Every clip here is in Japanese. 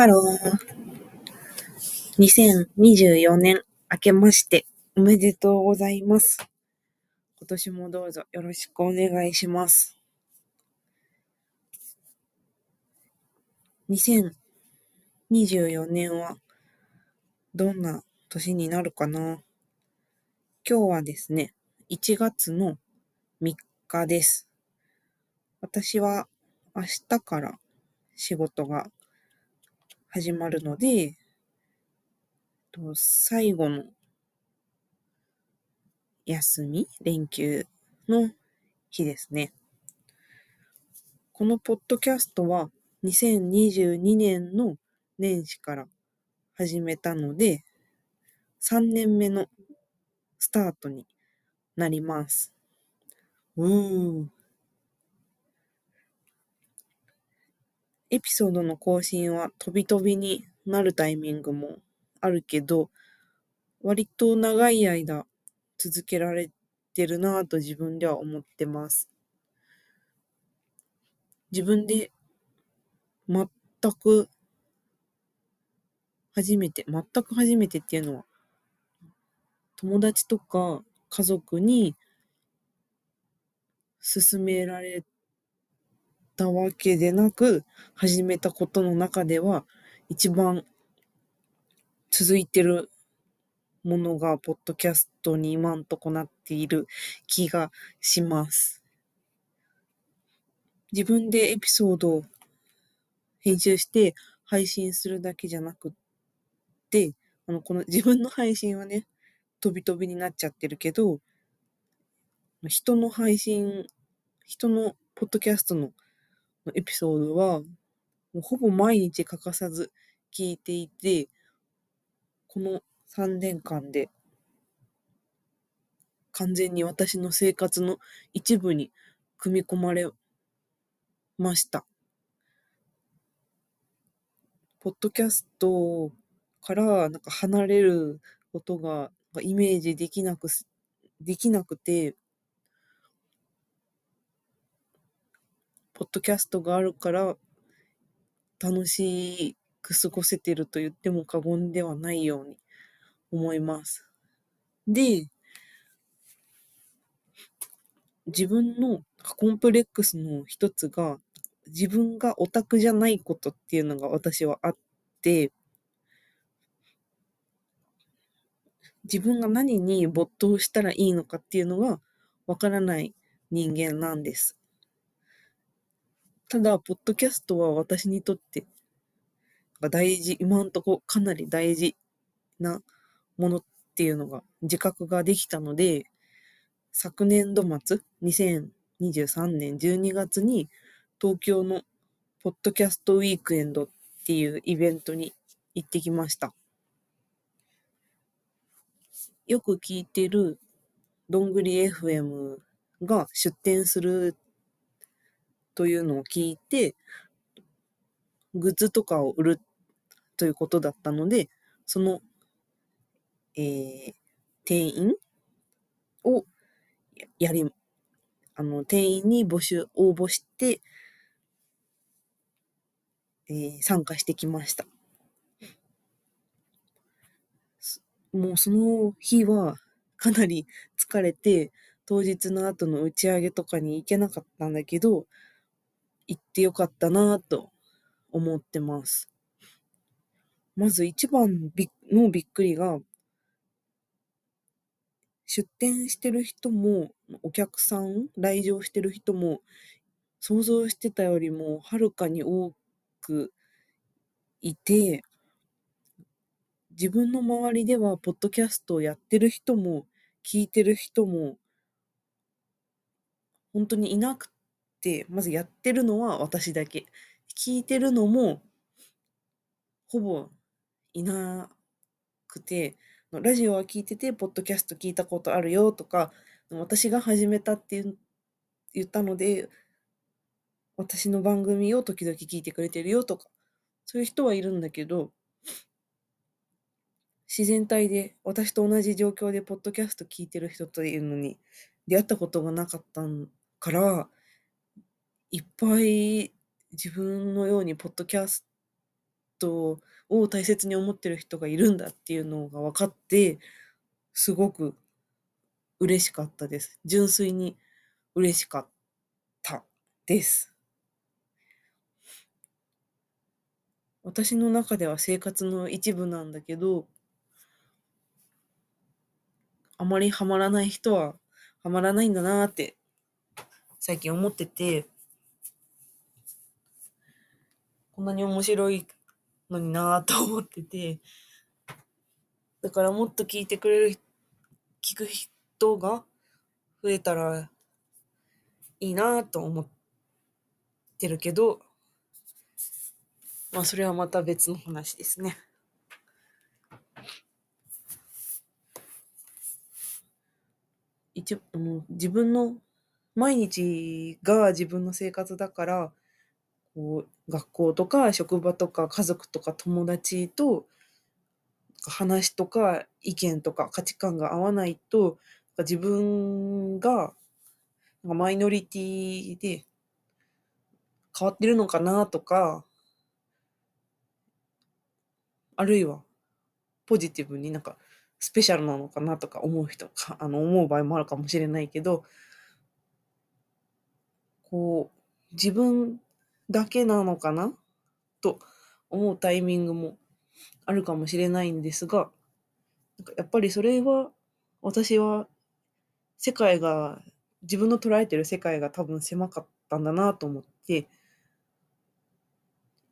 ハロー。2024年明けましておめでとうございます。今年もどうぞよろしくお願いします。2024年はどんな年になるかな？今日はですね、1月の3日です。私は明日から仕事が始まるので、と最後の休み、連休の日ですね。このポッドキャストは2022年の年始から始めたので、3年目のスタートになります。うーん。エピソードの更新は飛び飛びになるタイミングもあるけど、割と長い間続けられてるなぁと自分では思ってます。自分で全く初めて、全く初めてっていうのは、友達とか家族に勧められたわけでなく、始めたことの中では一番続いてるものが、ポッドキャストに今んとこなっている気がします。自分でエピソードを編集して配信するだけじゃなくって、あの、この自分の配信はね、飛び飛びになっちゃってるけど、人の配信、人のポッドキャストのエピソードは、もうほぼ毎日欠かさず聞いていて、この3年間で完全に私の生活の一部に組み込まれました。ポッドキャストからなんか離れることがイメージできなく、できなくて、ポッドキャストがあるから楽しく過ごせてると言っても過言ではないように思います。で、自分のコンプレックスの一つが、自分がオタクじゃないことっていうのが私はあって、自分が何に没頭したらいいのかっていうのがわからない人間なんです。ただ、ポッドキャストは私にとって大事、今んとこかなり大事なものっていうのが自覚ができたので、昨年度末、2023年12月に東京のポッドキャストウィークエンドっていうイベントに行ってきました。よく聞いてるどんぐり FM が出展するというのを聞いて、グッズとかを売るということだったので、その、えー、店員をやり、あの、店員に募集、応募して、えー参加してきました。もうその日はかなり疲れて、当日の後の打ち上げとかに行けなかったんだけど、行ってよかったなと思ってます。まず一番のびっくりが、出店してる人も、お客さん、来場してる人も、想像してたよりもはるかに多くいて、自分の周りでは、ポッドキャストをやってる人も、聞いてる人も、本当にいなくて、まずやってるのは私だけ。聞いてるのも、ほぼいなくて、ラジオは聞いてて、ポッドキャスト聞いたことあるよとか、私が始めたって言う言ったので、私の番組を時々聞いてくれてるよとか、そういう人はいるんだけど、自然体で私と同じ状況でポッドキャスト聞いてる人というのに出会ったことがなかったから、いっぱい自分のようにポッドキャス人を大切に思ってる人がいるんだっていうのが分かって、すごく嬉しかったです。純粋に嬉しかったです。私の中では生活の一部なんだけど、あまりハマらない人はハマらないんだなって最近思ってて、こんなに面白いのになーと思ってて、だからもっと聞いてくれる、聞く人が増えたらいいなーと思ってるけど、まあそれはまた別の話ですね。一あの自分の毎日が自分の生活だから、こう学校とか職場とか家族とか友達と話とか意見とか価値観が合わないと自分がマイノリティで変わってるのかなとかあるいはポジティブになんかスペシャルなのかなとか思う人かあの思う場合もあるかもしれないけどこう自分だけなのかな？と思うタイミングもあるかもしれないんですがなんかやっぱりそれは私は世界が自分の捉えてる世界が多分狭かったんだなと思って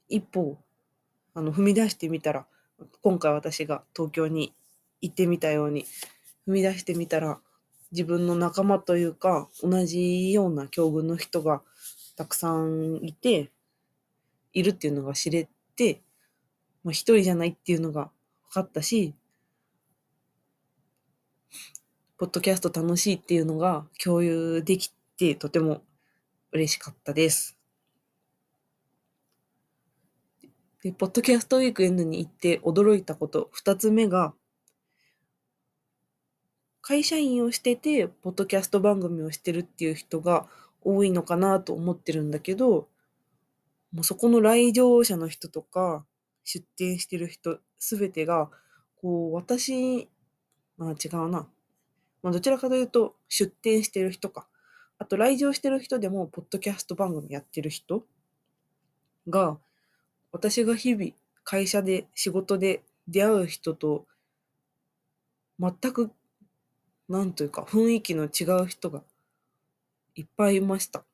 一歩あの踏み出してみたら今回私が東京に行ってみたように踏み出してみたら自分の仲間というか同じような境遇の人がたくさんいているっていうのが知れて、まあ、一人じゃないっていうのが分かったしポッドキャスト楽しいっていうのが共有できてとても嬉しかったです。で、ポッドキャストウィークエンドに行って驚いたこと、二つ目が、会社員をしてて、ポッドキャスト番組をしてるっていう人が多いのかなと思ってるんだけど、もうそこの来場者の人とか、出店してる人、すべてが、こう、私、まあ違うな。まあどちらかというと、出店してる人か。あと来場してる人でも、ポッドキャスト番組やってる人が、私が日々会社で仕事で出会う人と全くなんというか雰囲気の違う人がいっぱいいました。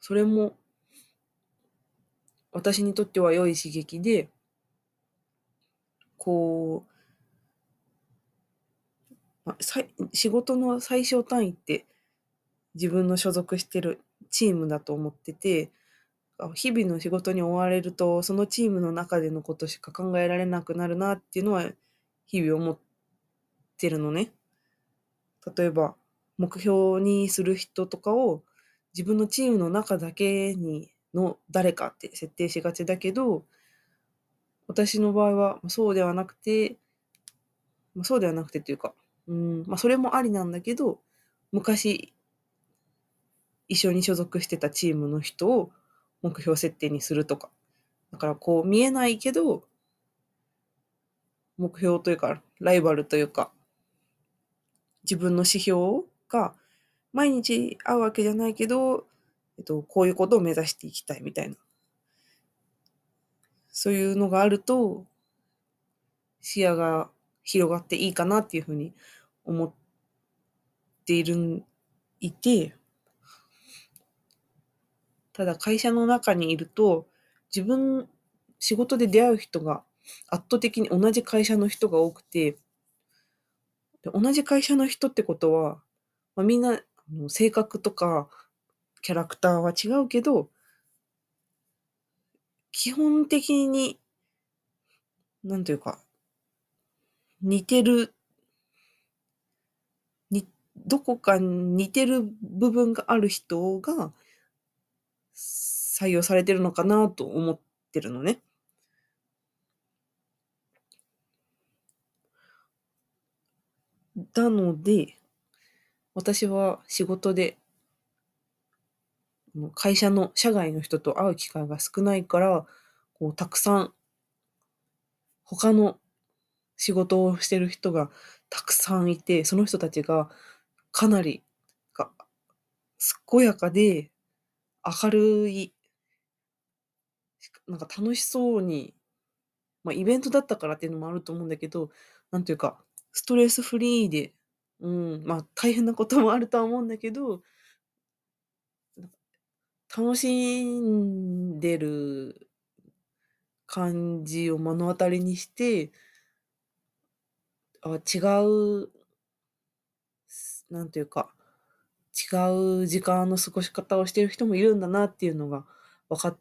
それも私にとっては良い刺激でこう、ま、さい仕事の最小単位って自分の所属してるチームだと思ってて日々の仕事に追われるとそのチームの中でのことしか考えられなくなるなっていうのは日々思ってるのね。例えば目標にする人とかを自分のチームの中だけにの誰かって設定しがちだけど私の場合はそうではなくて、まあ、そうではなくてっていうかうんまあそれもありなんだけど昔一緒に所属してたチームの人を目標設定にするとか。だからこう見えないけど、目標というか、ライバルというか、自分の指標が毎日会うわけじゃないけど、えっと、こういうことを目指していきたいみたいな。そういうのがあると、視野が広がっていいかなっていうふうに思っている、いて、ただ会社の中にいると、自分、仕事で出会う人が圧倒的に同じ会社の人が多くて、同じ会社の人ってことは、まあ、みんな性格とかキャラクターは違うけど、基本的に、なんというか、似てる、に、どこか似てる部分がある人が採用されてるのかなと思ってるのね。なので、私は仕事で、会社の社外の人と会う機会が少ないから、こう、たくさん、他の仕事をしてる人がたくさんいて、その人たちがかなりが健やかで明るい、なんか楽しそうに、まあ、イベントだったからっていうのもあると思うんだけど、なんていうか、ストレスフリーで、うん、まあ大変なこともあるとは思うんだけど、楽しんでる感じを目の当たりにして、あ、違う、なんていうか、違う時間の過ごし方をしてる人もいるんだなっていうのが分かっ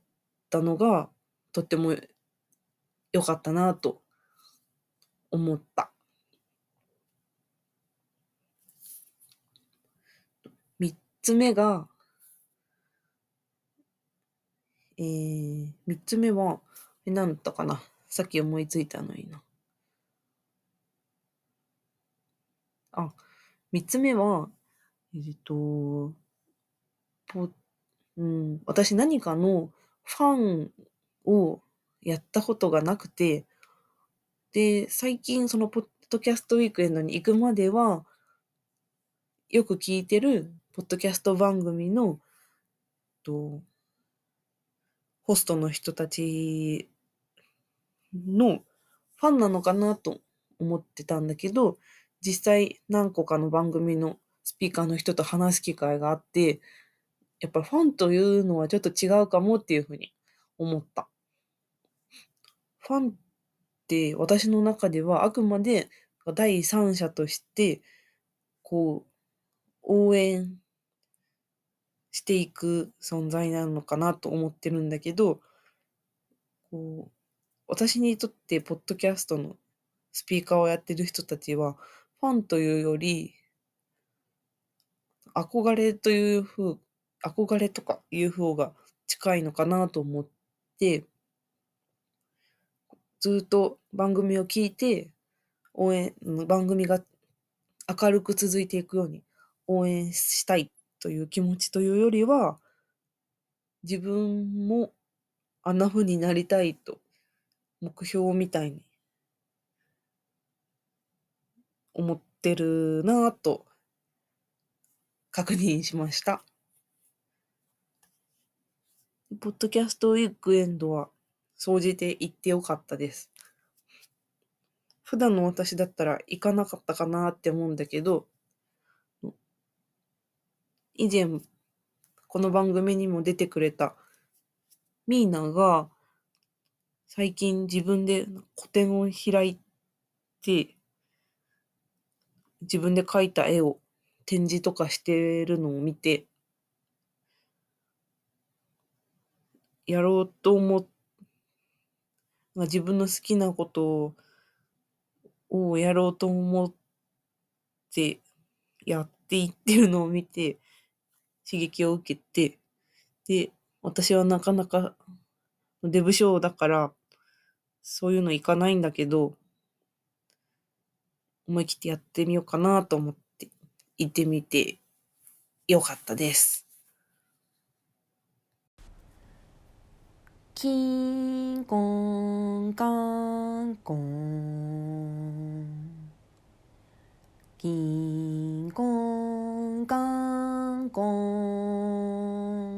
たのが、とっても良かったなと思った。3つ目が、えー、3つ目は、え、なんだったかな？さっき思いついたのにな。あ、3つ目は、えっと、ぽうん、私何かのファンをやったことがなくて、で、最近そのポッドキャストウィークエンドに行くまでは、よく聞いてるポッドキャスト番組の、と、ホストの人たちのファンなのかなと思ってたんだけど、実際何個かの番組のスピーカーの人と話す機会があって、やっぱファンというのはちょっと違うかもっていうふうに思った。ファンって私の中ではあくまで第三者として、こう、応援していく存在なのかなと思ってるんだけど、こう、私にとってポッドキャストのスピーカーをやってる人たちは、ファンというより、憧れというふう、憧れとかいう方が近いのかなと思って、ずっと番組を聞いて、応援、番組が明るく続いていくように応援したいという気持ちというよりは、自分もあんな風になりたいと、目標みたいに思ってるなぁと確認しました。ポッドキャストウィークエンドは、総じて行ってよかったです。普段の私だったら行かなかったかなって思うんだけど、以前、この番組にも出てくれたミーナが、最近自分で個展を開いて、自分で描いた絵を展示とかしてるのを見て、やろうと思っ自分の好きなことをやろうと思ってやっていってるのを見て刺激を受けて、で、私はなかなかデブ症だからそういうのいかないんだけど、思い切ってやってみようかなと思って行ってみてよかったです。キンコンカンコン金こ刚、ガ。